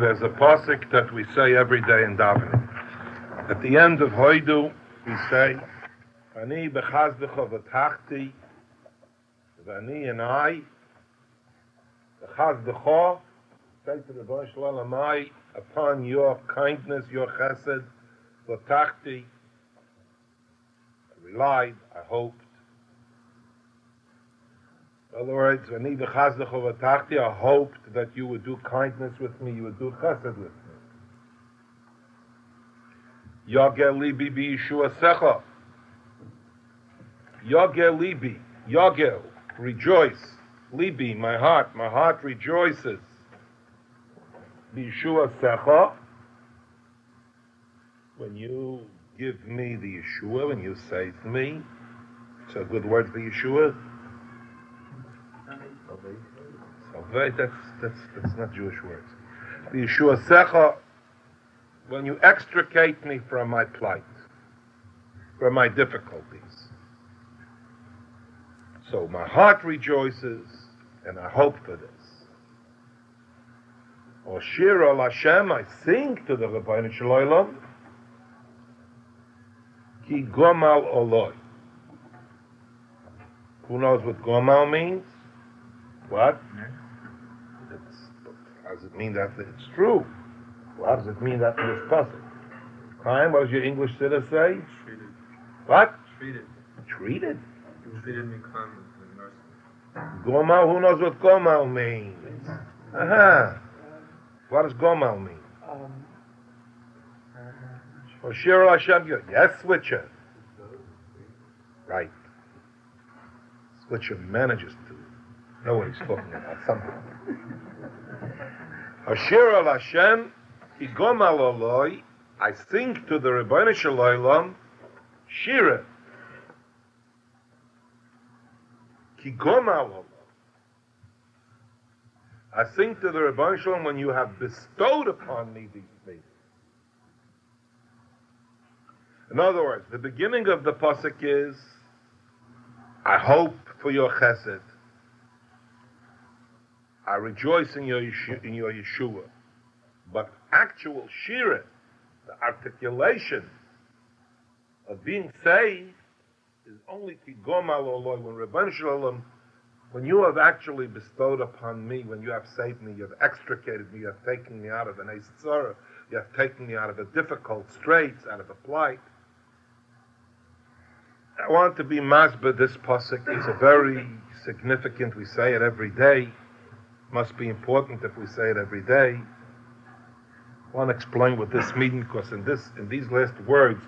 there's a pasuk that we say every day in davening. At the end of Hoidu, we say, Ani bechazdecha v'tachti, v'ani and I, bechazdecha, say to the Baruch Shalom, I, upon your kindness, your chesed, v'tachti, I relied, I hoped. In other words, Ani bechazdecha v'tachti, I hoped that you would do kindness with me, you would do chesed with me. Yagel libi b'yishua secha. Yagel libi. Yagel. Rejoice. Libi, my heart. My heart rejoices. B'yishua secha. When you give me the Yeshua, when you save me, it's a good word for Yeshua. Salvate, that's, that's, that's not Jewish words. The Yeshua Secha, when you extricate me from my plight, from my difficulties. So my heart rejoices, and I hope for this. Or Shir al Hashem, I sing to the Rabbeinu Shalom, Ki Gomal Oloi. Who knows what Gomal means? What? How does it mean that it's true? Well, how does it mean that in this passage? Chaim, what does your English sitter say? Treated. What? Treated. Treated. Treated me kindly and mercy. Gomal, who knows what Gomal means? Uh-huh. What does Gomal mean? Um, Oh, Shir al Hashem, you- yes, Switcher. Right. Switcher manages to know what he's talking about, something. Ashir al Hashem, Igom al Oloi, I sing to the Rebbeinu Shalom, Shira. Kigom al. I sing to the Rebbeinu Shalom when you have bestowed upon me these things. In other words, the beginning of the pasuk is, I hope for your chesed. I rejoice in your Yeshu- in your Yeshua. But actual shira, the articulation of being saved, is only kigom al oloi when Rabban Shalom, when you have actually bestowed upon me, when you have saved me, you have extricated me, you have taken me out of an Eitzara, you have taken me out of a difficult straits, out of a plight. I want to be masba this pasuk. It's a very significant. We say it every day. Must be important if we say it every day. I want to explain what this means because in this, in these last words,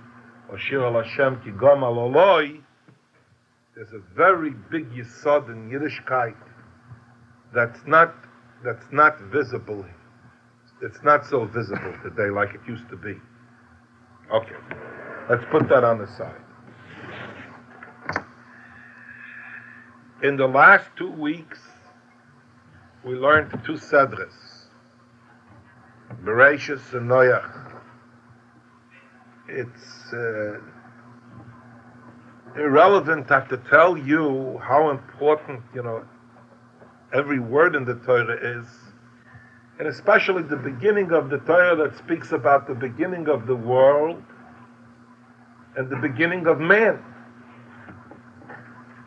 Oshir al Hashem ki gam al oloi, there's a very big yisod in Yiddishkeit that's not that's not visible. It's not so visible today like it used to be. Okay, let's put that on the side. In the last two weeks, we learned two sedres, Bereshis and Noach. It's uh, irrelevant. I have to tell you how important, you know, every word in the Torah is, and especially the beginning of the Torah that speaks about the beginning of the world and the beginning of man.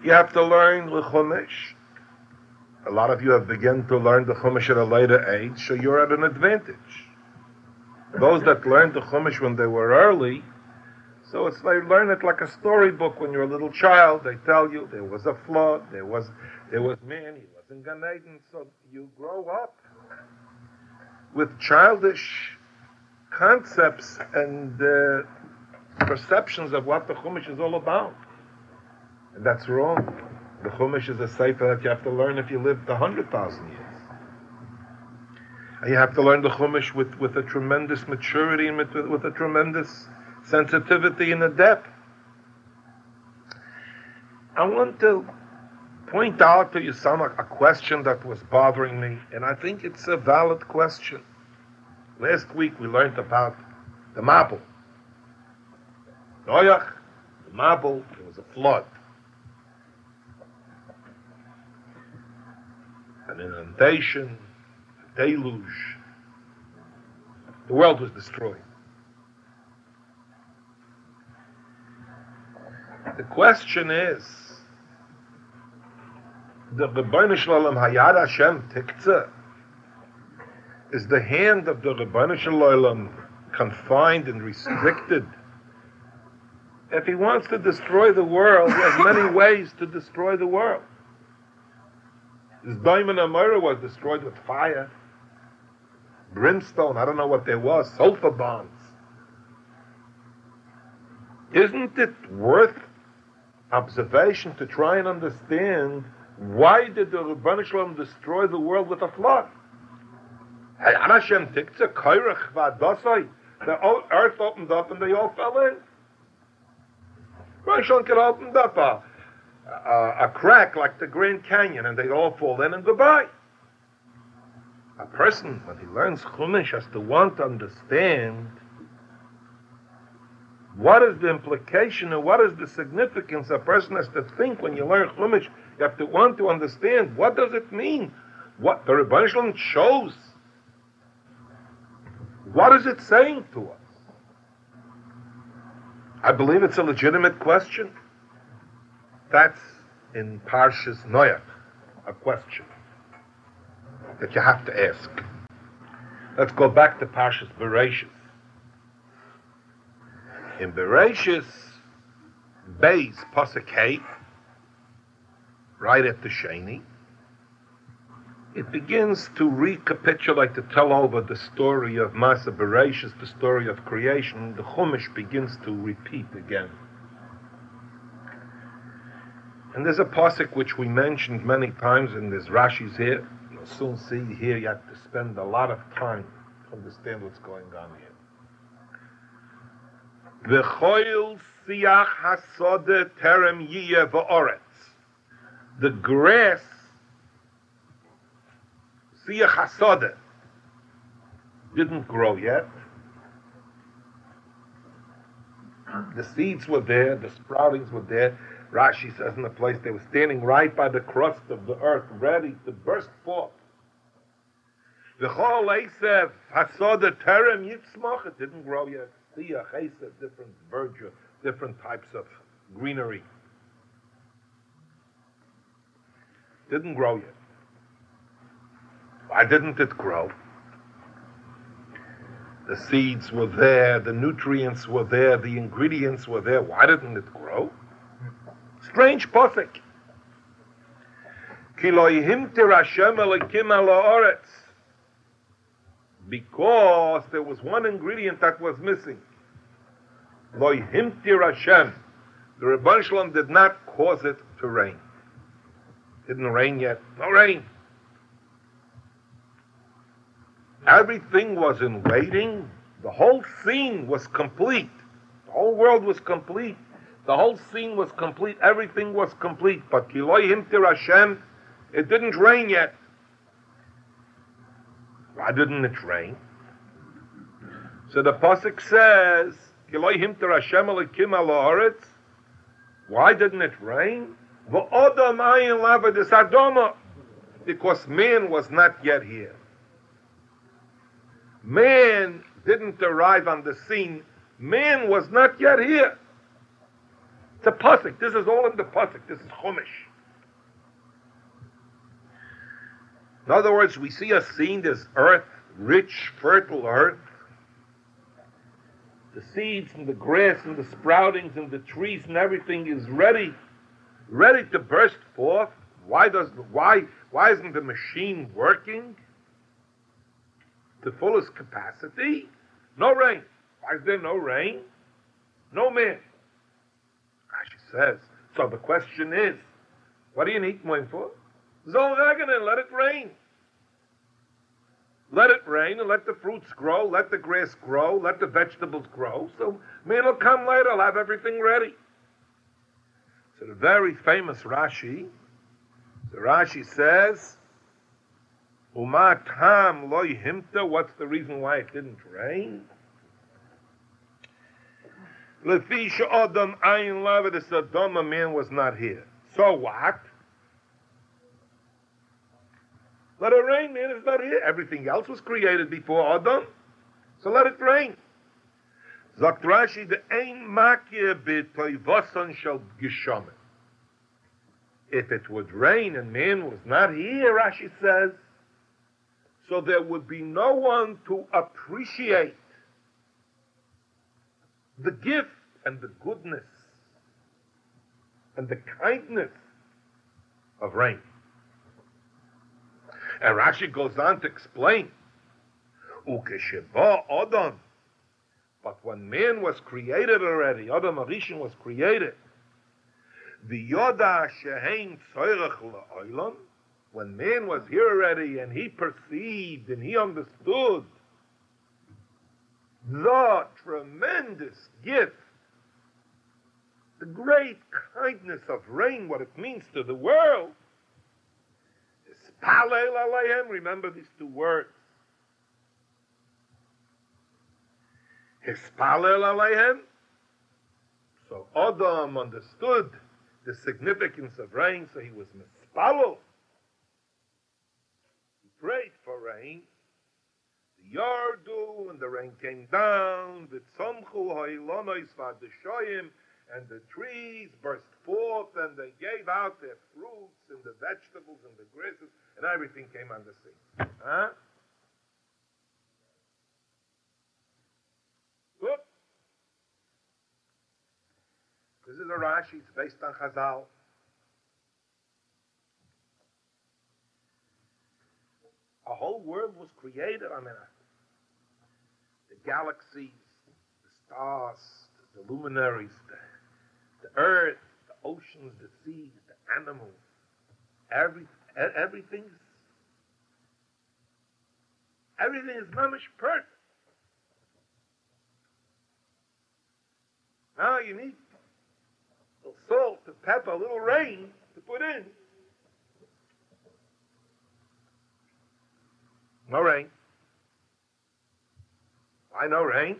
You have to learn the Chumash. A lot of you have begun to learn the Chumash at a later age, so you're at an advantage. Those that learned the Chumash when they were early, so it's they learn it like a storybook when you're a little child. They tell you there was a flood, there was there was man, he was in Gan Eden. So you grow up with childish concepts and uh, perceptions of what the Chumash is all about. And that's wrong. The Chumash is a sefer that you have to learn if you lived a hundred thousand years. And you have to learn the Chumash with, with a tremendous maturity and with, with a tremendous sensitivity and a depth. I want to point out to you some a question that was bothering me, and I think it's a valid question. Last week we learned about the Mabul. Noach, the Mabul, there was a flood. An inundation, a deluge. The world was destroyed. The question is, the Hayad Hashem is the hand of the Rebbeinu confined and restricted? If he wants to destroy the world, he has many ways to destroy the world. His diamond Amora was destroyed with fire, brimstone, I don't know what there was, sulfur bombs. Isn't it worth observation to try and understand why did the Rebbeinu Shalom destroy the world with a flood? Hashem tiktzah koirach v'adosai. The earth opened up and they all fell in. Rebbeinu Shalom could opened up a, a, crack like the Grand Canyon and they all fall in and goodbye. A person, when he learns Chumash, has to want to understand what is the implication and what is the significance a person has to think when you learn Chumash. You have to want to understand what does it mean? What the Rebbeinu shows. What is it saying to us? I believe it's a legitimate question. That's in Parshas Noach, a question that you have to ask. Let's go back to Parshas Bereshis. In Bereshis, Beis Pasuk right at the Sheni, it begins to recapitulate, to tell over the story of Masa Bereshis, the story of creation. The Chumash begins to repeat again. And there's a pasuk which we mentioned many times, and there's Rashi's here. You'll soon see here you have to spend a lot of time to understand what's going on here. V'choil siach hasode terem yiyeh v'oretz. The grass, siach hasode, didn't grow yet. The seeds were there, the sproutings were there. Rashi says in the place they were standing right by the crust of the earth, ready to burst forth. The whole Esev hasode terem yitzmach, it didn't grow yet see a chesed, different verdure, different types of greenery. Didn't grow yet. Why didn't it grow? The seeds were there, the nutrients were there, the ingredients were there. Why didn't it grow? Strange posik. Because there was one ingredient that was missing. The Rebbe Shalom did not cause it to rain. Didn't rain yet. No rain. Everything was in waiting. The whole scene was complete. The whole world was complete. The whole scene was complete. Everything was complete. But Kiloi Himtir Hashem, it didn't rain yet. Why didn't it rain? So the pasuk says, Why didn't it rain? Because man was not yet here. Man didn't arrive on the scene. Man was not yet here. It's a pasuk. This is all in the pasuk. This is chumash. In other words, we see a scene, this earth, rich, fertile earth. The seeds and the grass and the sproutings and the trees and everything is ready, ready to burst forth. Why does why why isn't the machine working to fullest capacity? No rain. Why is there no rain? No man. Says. So the question is, what do you need rain for? Zol and let it rain. Let it rain and let the fruits grow, let the grass grow, let the vegetables grow. So man will come later, I'll have everything ready. So the very famous Rashi, the Rashi says, Uma tam loy himta, what's the reason why it didn't rain? Lefi adam ayin lava, the Sodoma man was not here. So what? Let it rain, man. It's not here. Everything else was created before Adam. So let it rain. Sagt Rashi, the ein makir betoivoson shall geshomen. If it would rain and man was not here, Rashi says, so there would be no one to appreciate the gift and the goodness and the kindness of rain. And Rashi goes on to explain, Ukesheba Adam, but when man was created already, Adam Arishan was created, the Yoda Shehein when man was here already and he perceived and he understood the tremendous gift, the great kindness of rain, what it means to the world, Palel alayhem, remember these two words. Hispalel alayhem. So Adam understood the significance of rain, so he was mispalo. He prayed for rain. Yardu and the rain came down. The tzomchu ha'ilonois v'adeshoyim and the trees burst forth and they gave out their fruits and the vegetables and the grasses and everything came on the scene. Huh? Good. This is a Rashi. It's based on Chazal. A whole world was created. Mean, the galaxies, the stars, the luminaries, the, the earth, the oceans, the seas, the animals, every, everything's everything is mamish perfect. Now you need a little salt, a pepper, a little rain to put in. No rain. Why no rain?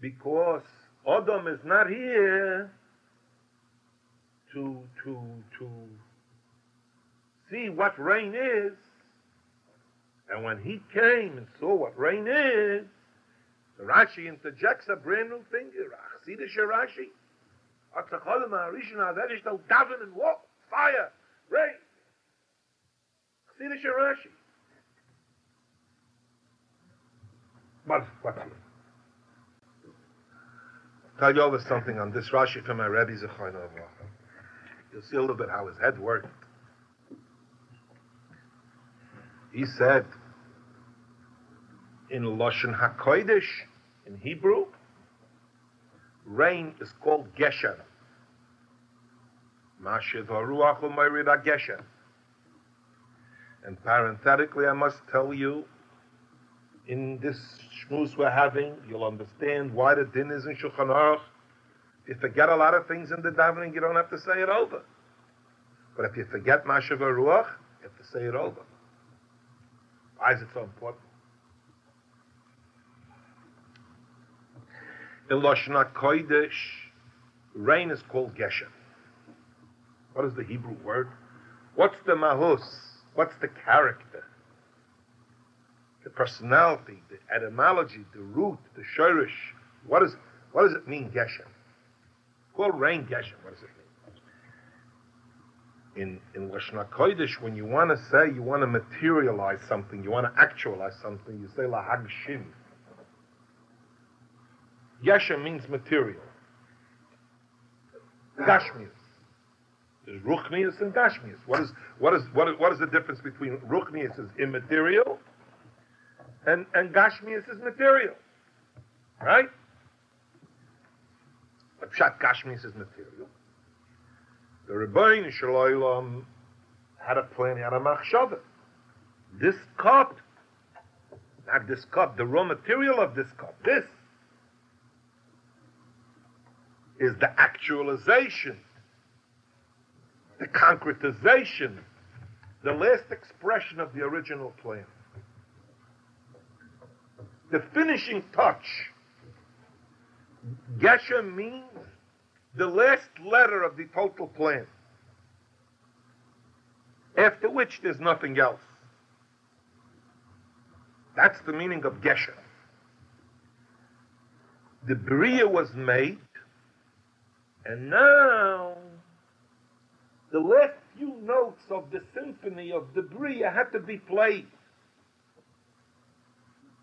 Because Adam is not here to to to see what rain is. And when he came and saw what rain is, the Rashi interjects a brand new thing here. Chassidische Rashi. Atzacholim ha'arishon no daven and walk, fire, rain. Chassidische Rashi. What's here? I'll tell you over something on this Rashi from my Rebbe Zechayin You'll see a little bit how his head worked. He said in Lashon HaKodesh, in Hebrew, rain is called Geshem. Mashiv HaRuach U'Meirida Geshem. And parenthetically, I must tell you, in this shmuz we're having, you'll understand why the din is in Shulchan Aruch. If you forget a lot of things in the davening, you don't have to say it over. But if you forget Mashiv HaRuach, you have to say it over. Why is it so important? In Lashon Kodesh, rain is called Geshem. What is the Hebrew word? What's the mahus? What's the character? The personality, the etymology, the root, the shirish. What, is, what does it mean, Geshem? Called rain Geshem. What does it mean? In, in Lashon Kodesh, when you want to say, you want to materialize something, you want to actualize something, you say lahagshim. Geshem means material. Gashmius. There's ruchnius and gashmius. What is what is what is what is the difference between ruchnius is immaterial and and gashmius is material, right? But pshat gashmius is material. The Rebbein Shalom had a plan, he had a machshava. This cup, not this cup, the raw material of this cup, this is the actualization, the concretization, the last expression of the original plan. The finishing touch. Geshem means the last letter of the total plan. After which there's nothing else. That's the meaning of Geshem. The Bria was made, and now the last few notes of the symphony of the Bria had to be played.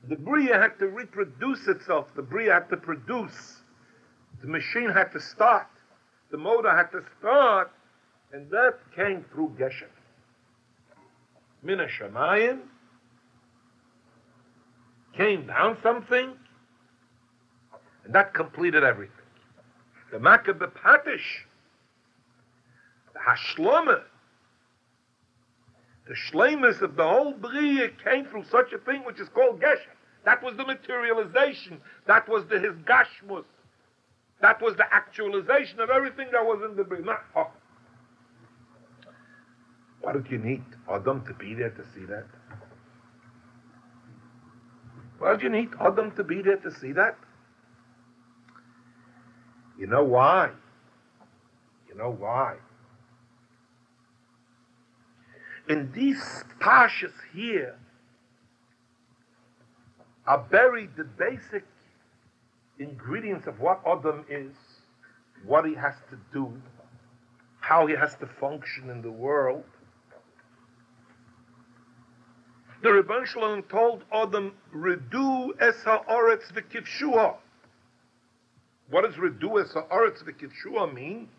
The Bria had to reproduce itself. The Bria had to produce. The machine had to start. The motor had to start. And that came through Geshem. Mina Shemayim came down something, and that completed everything. The Makkah Patish, the Hashlama, the shlemus of the whole Bria came through such a thing which is called Geshem. That was the materialization. That was the his gashmus. That was the actualization of everything that was in the. Not, oh. Why did you need Adam to be there to see that? Why did you need Adam to be there to see that? You know why? You know why? In these pashas here are buried the basic ingredients of what Adam is, what he has to do, how he has to function in the world. The Rebbe Shalom told Adam, "Redu es haaretz v'kivshua." What does "redu es haaretz v'kivshua" mean?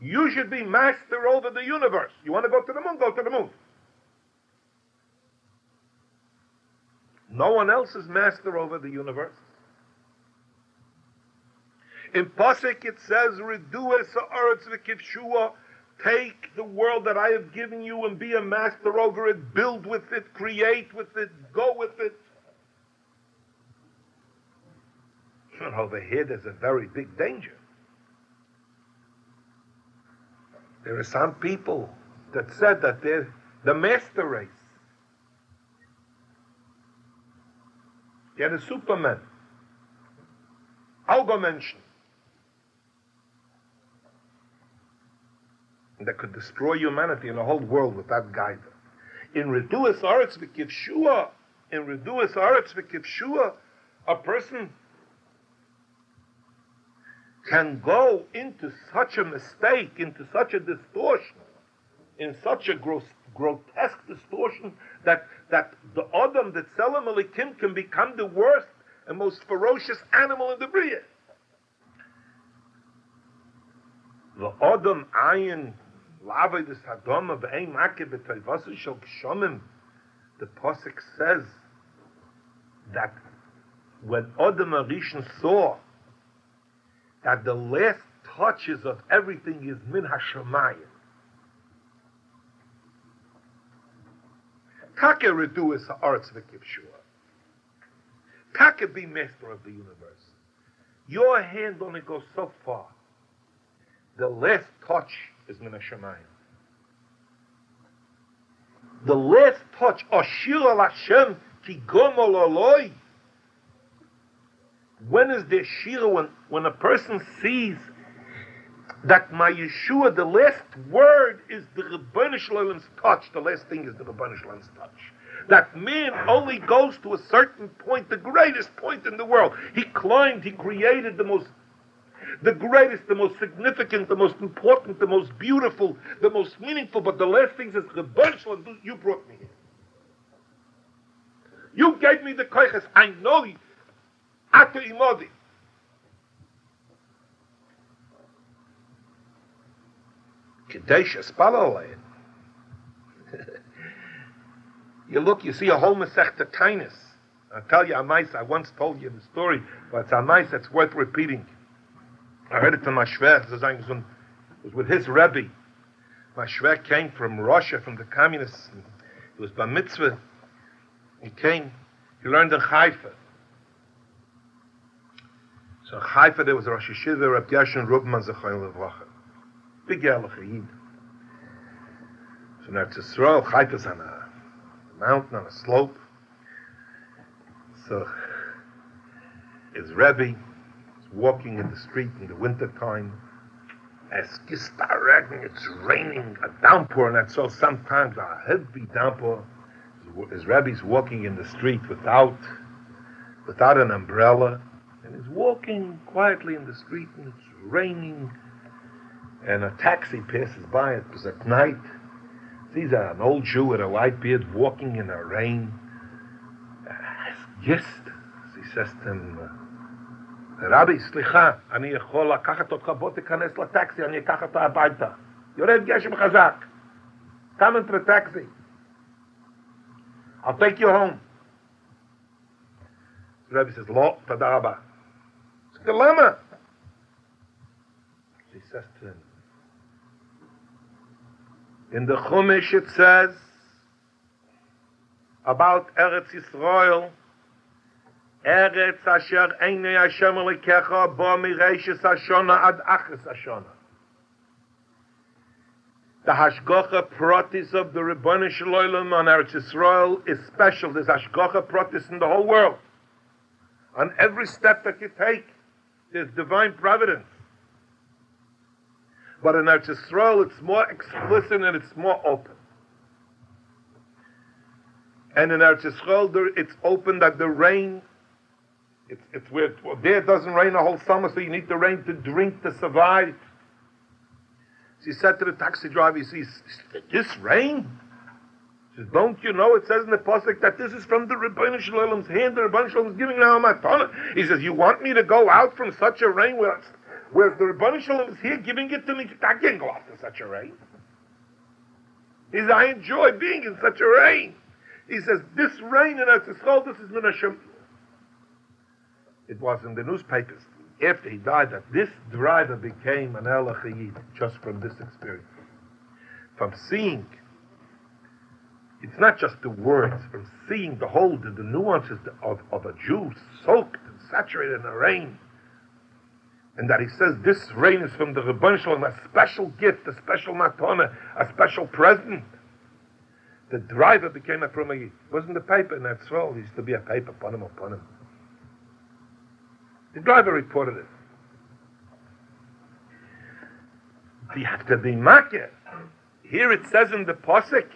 You should be master over the universe. You want to go to the moon? Go to the moon. No one else is master over the universe. In Pasuk it says, "Redu es haaretz v'kivshua." Take the world that I have given you and be a master over it, build with it, create with it, go with it. And over here, there's a very big danger. There are some people that said that they're the master race. The Superman. Algomenschen. that could destroy humanity and the whole world without guidance. In Reduas Aretz V'Kivshua, in Reduas Aretz V'Kivshua, a person can go into such a mistake, into such a distortion, in such a gross, grotesque distortion that, the Selam Alikim, can become the worst and most ferocious animal in the Bria. The Adam Ayin Lavai des Hadoma b'ein makeh b'toivasu shel kshomim. The Pasuk says that when Adam Arishon saw that the last touches of everything is min hashamayim. Take redu is ha'aretz v'kivshua. Take be master of the universe. Your hand only goes so far. The last touch is min hashamayim. The last touch, Ashir al Hashem, ki gomol oloi. When is the Shira? When, when a person sees that my Yeshua, the last word is the Rebbeinu Shalom's touch. The last thing is the Rebbeinu Shalom's touch. That man only goes to a certain point, the greatest point in the world. He climbed, he created the most the greatest, the most significant, the most important, the most beautiful, the most meaningful, but the last thing is Rebbeinu you brought me here. You gave me the koiches. I know you. Atu imodi. Kadesh Espalalayan. You look, you see a whole Masechta Tainus. I'll tell you a mice, I once told you the story, but it's a mice that's worth repeating. I heard it from my Shver, it was with his Rebbe. My Shver came from Russia, from the communists. He was by mitzvah. He came, he learned in Haifa. So Haifa there was a Rosh Yeshiva, Reb Gershon Rubman Zechayim Levracha. Big Yalach Yid. So to Yisrael, Haifa's on a mountain, on a slope. So his Rebbe, walking in the street in the winter time. As it's raining, a downpour, and so sometimes a heavy downpour is Rebbe's walking in the street without, without an umbrella, and he's walking quietly in the street, and it's raining, and a taxi passes by. It was at night. Sees an old Jew with a white beard walking in the rain. Yes, he says to him, רבי, סליחה, אני יכול לקחת אותך, בוא תיכנס לטקסי, אני אקח אותה הביתה. יורד גשם חזק. Come into the taxi. I'll take you home. The Rebbe says, לא, תודה רבה. It's a dilemma. She says to him, in the Chumash it says about Eretz Yisrael, Eretz asher eine Hashem elikecha bo mireishis hashona ad achis hashona. The Hashgacha Pratis of the Ribbonish Shalom on Eretz Yisrael is special. There's Hashgacha Pratis in the whole world. On every step that you take, there's divine providence. But in Eretz Yisrael, it's more explicit and it's more open. And in Eretz Yisrael, it's open that the rain, it's, it's where, well, there it doesn't rain the whole summer, so you need the rain to drink to survive. She said to the taxi driver, he says, this rain? She says, don't you know, it says in the Pasuk that this is from the Rebbeinu Shalom's hand, the Rebbeinu Shalom is giving now matana. He says, you want me to go out from such a rain where, where the Rebbeinu Shalom is here giving it to me? I can't go in such a rain. He says, I enjoy being in such a rain. He says, this rain in Eretz Yisrael, this is Min It was in the newspapers after he died that this driver became an Elachayid just from this experience. From seeing, it's not just the words, from seeing the whole, the, the nuances of, of a Jew soaked and saturated in the rain. And that he says this rain is from the Rebbeinu Shalom, a special gift, a special matana, a special present. The driver became a from a, it wasn't the paper in that scroll, it used to be a paper, upon him, upon him. The driver reported it. You have to be. Here it says in the posik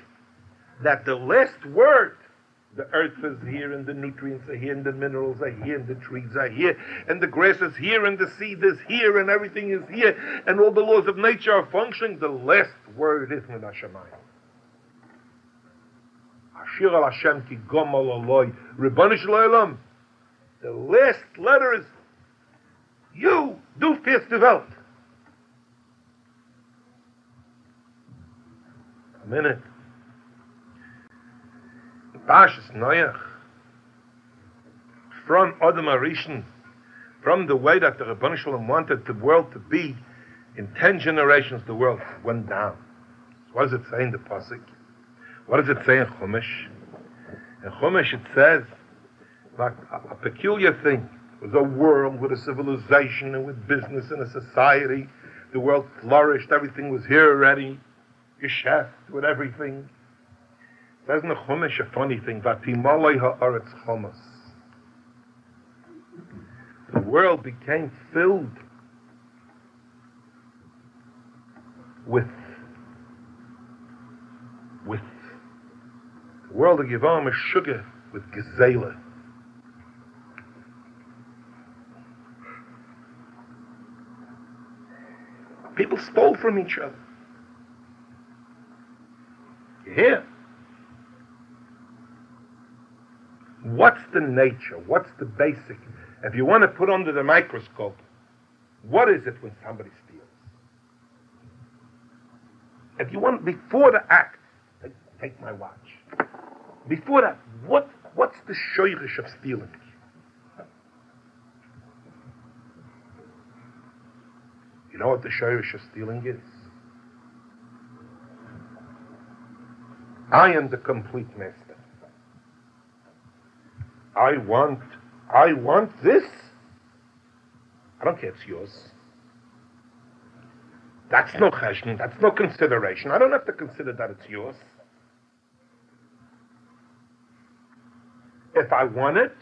that the last word, the earth is here, and the nutrients are here, and the minerals are here, and the trees are here, and the grass is here, and the seed is here, and everything is here, and all the laws of nature are functioning. The last word is min Hashemayim. Ashir al Hashem ki gomal aloi. Ribbonish The last letter is you do first develop. A minute. Pashas Noach, from Adam Arishan, from the way that the Rebbeinu Shalom wanted the world to be, in ten generations the world went down. What does it say in the Pasuk? What does it say in Chumash? In Chumash it says, like a, a peculiar thing, was a world with a civilization and with business and a society. The world flourished. Everything was here already. Geschäft with everything. Says in the Chumash a funny thing. Vatimalei ha'aretz chomas. The world became filled with with the world of Givam is sugar with gazela. People stole from each other. You hear? What's the nature? What's the basic? If you want to put under the microscope, what is it when somebody steals? If you want, before the act, take, my watch. Before that, what, what's the shoyrish of stealing? You know what the shirish of stealing is? I am the complete master. I want, I want this. I don't care it's yours. That's no cheshbon. That's no consideration. I don't have to consider that it's yours. If I want it,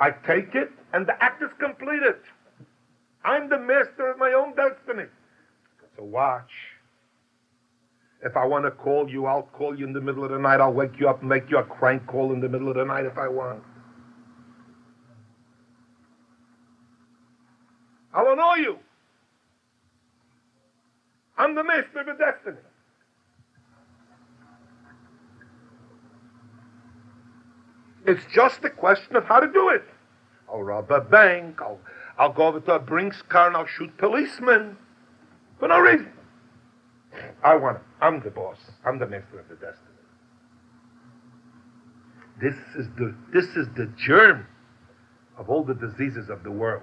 I take it, and the act is completed. I'm the master of my own destiny. So watch. If I want to call you, I'll call you in the middle of the night. I'll wake you up and make you a crank call in the middle of the night if I want. I'll annoy you. I'm the master of destiny. It's just a question of how to do it. I'll rob a bank. I'll, I'll go over to a Brinks car and I'll shoot policemen for no reason. I want. I'm the boss. I'm the master of the destiny. This is the this is the germ of all the diseases of the world.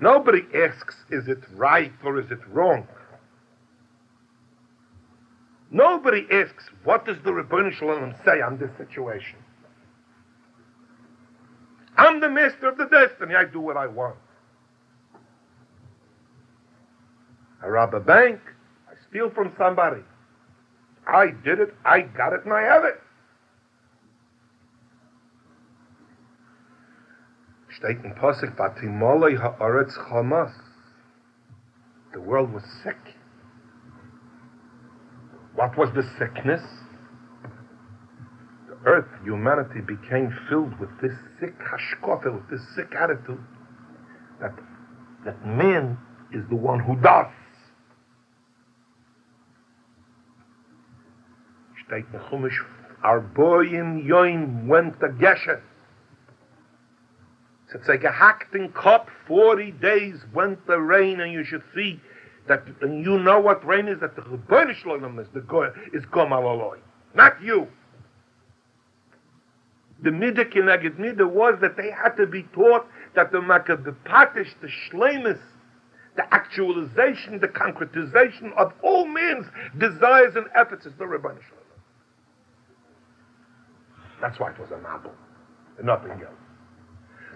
Nobody asks, is it right or is it wrong? Nobody asks, what does the Rebbeinu Shalom say on this situation? I'm the master of the destiny. I do what I want. I rob a bank. I steal from somebody. I did it. I got it, and I have it. In Pasuk, Vatimolei ha'aretz. The world was sick. What was the sickness? The earth, humanity became filled with this sick hashkofa, with this sick attitude that, that man is the one who does. Steht in Chumash, went to Gesher. So it's like a hacked in cup, 40 days went the rain, and you should see that, and you know what rain is, that the Rebbeinu Shalom is, the go, is Gomal Aloi, not you. The midah kineged midah was that they had to be taught that the makabepatish, the shlemus, the actualization, the concretization of all men's desires and efforts is the Rebbeinu. That's why it was a and nothing else.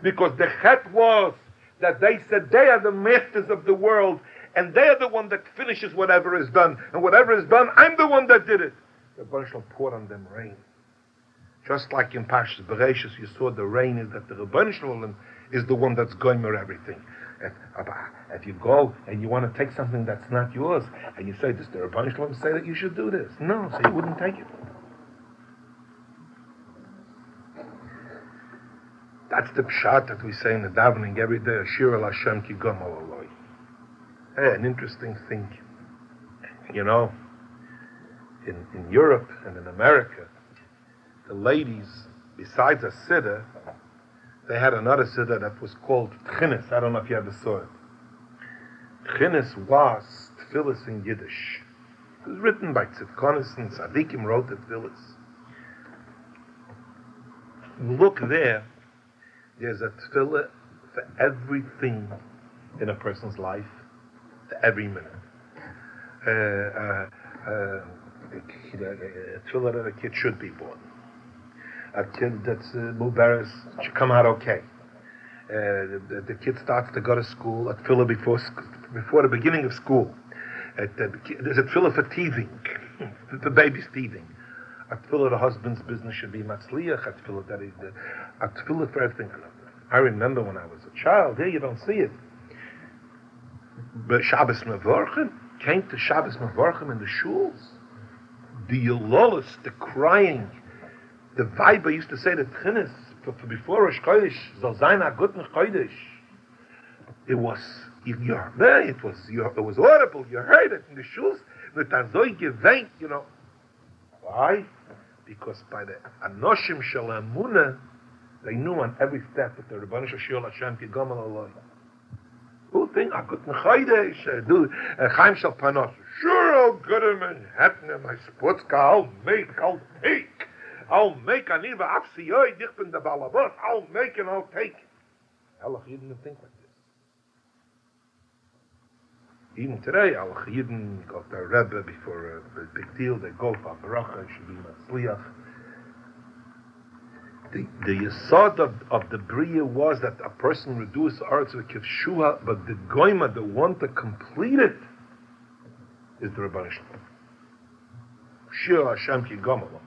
Because the chet was that they said they are the masters of the world, and they're the one that finishes whatever is done, and whatever is done, I'm the one that did it. The Rebbeinu poured on them rain. Just like in Pashas Bereshis, you saw the rain is that the Rebbeinu is the one that's going for everything. If, if, you go and you want to take something that's not yours, and you say, does the Rebbeinu say that you should do this? No, so you wouldn't take it. That's the pshat that we say in the davening every day. Ashir al Hashem ki gomal Hey, an interesting thing. You know, in, in Europe and in America, the ladies, besides a siddur, they had another siddur that was called Tchinis. I don't know if you ever saw it. Tchinis was Tfilis in Yiddish. It was written by Tzidkonis and Tzadikim wrote the Tfilis. Look there, there's a tefillah for everything in a person's life, for every minute. Uh, uh, uh, a tefillah that a kid should be born. A kid that's uh, mubaris should come out okay. Uh, the, the, kid starts to go to school. A tefillah before before the beginning of school. Uh, there's a tefillah for teething, for babies teething. A tefillah the husband's business should be matzliach. A tefillah that is the, a tefillah for everything. I remember when I was a child. Here you don't see it. But Shabbos Mevorchim came to Shabbos Mevorchim in the shuls. The Yololis, the crying, the Weiber used to say the Tchinis for, for before Rosh Chodesh, Zal Zayin HaGutn Chodesh. It was, you, you heard it, was, you, it was audible, you heard it in the shuls, with Azoi Gevenk, you know. Why? Because by the Anoshim Shalamuna, they knew on every step that the Rabbanu Shashil Hashem Kigamal Eloi. Who think I could Nechaydesh do Chaim Shal Panos? Sure, I'll get him in Hetne, my sports car. I'll make, I'll take. I'll make Aniva Apsiyoi, Dichben the Balabos. I'll make and I'll take. Allah didn't think like this. Even today, Al Chayidin go to Rebbe before a big deal. They go for Baracha, should be Matzliach the, the yisod of, of the bria was that a person his arts with kivshua, but the goima, the one to complete it, is the Rabban Shalom. Shir Hashem ki gomalo.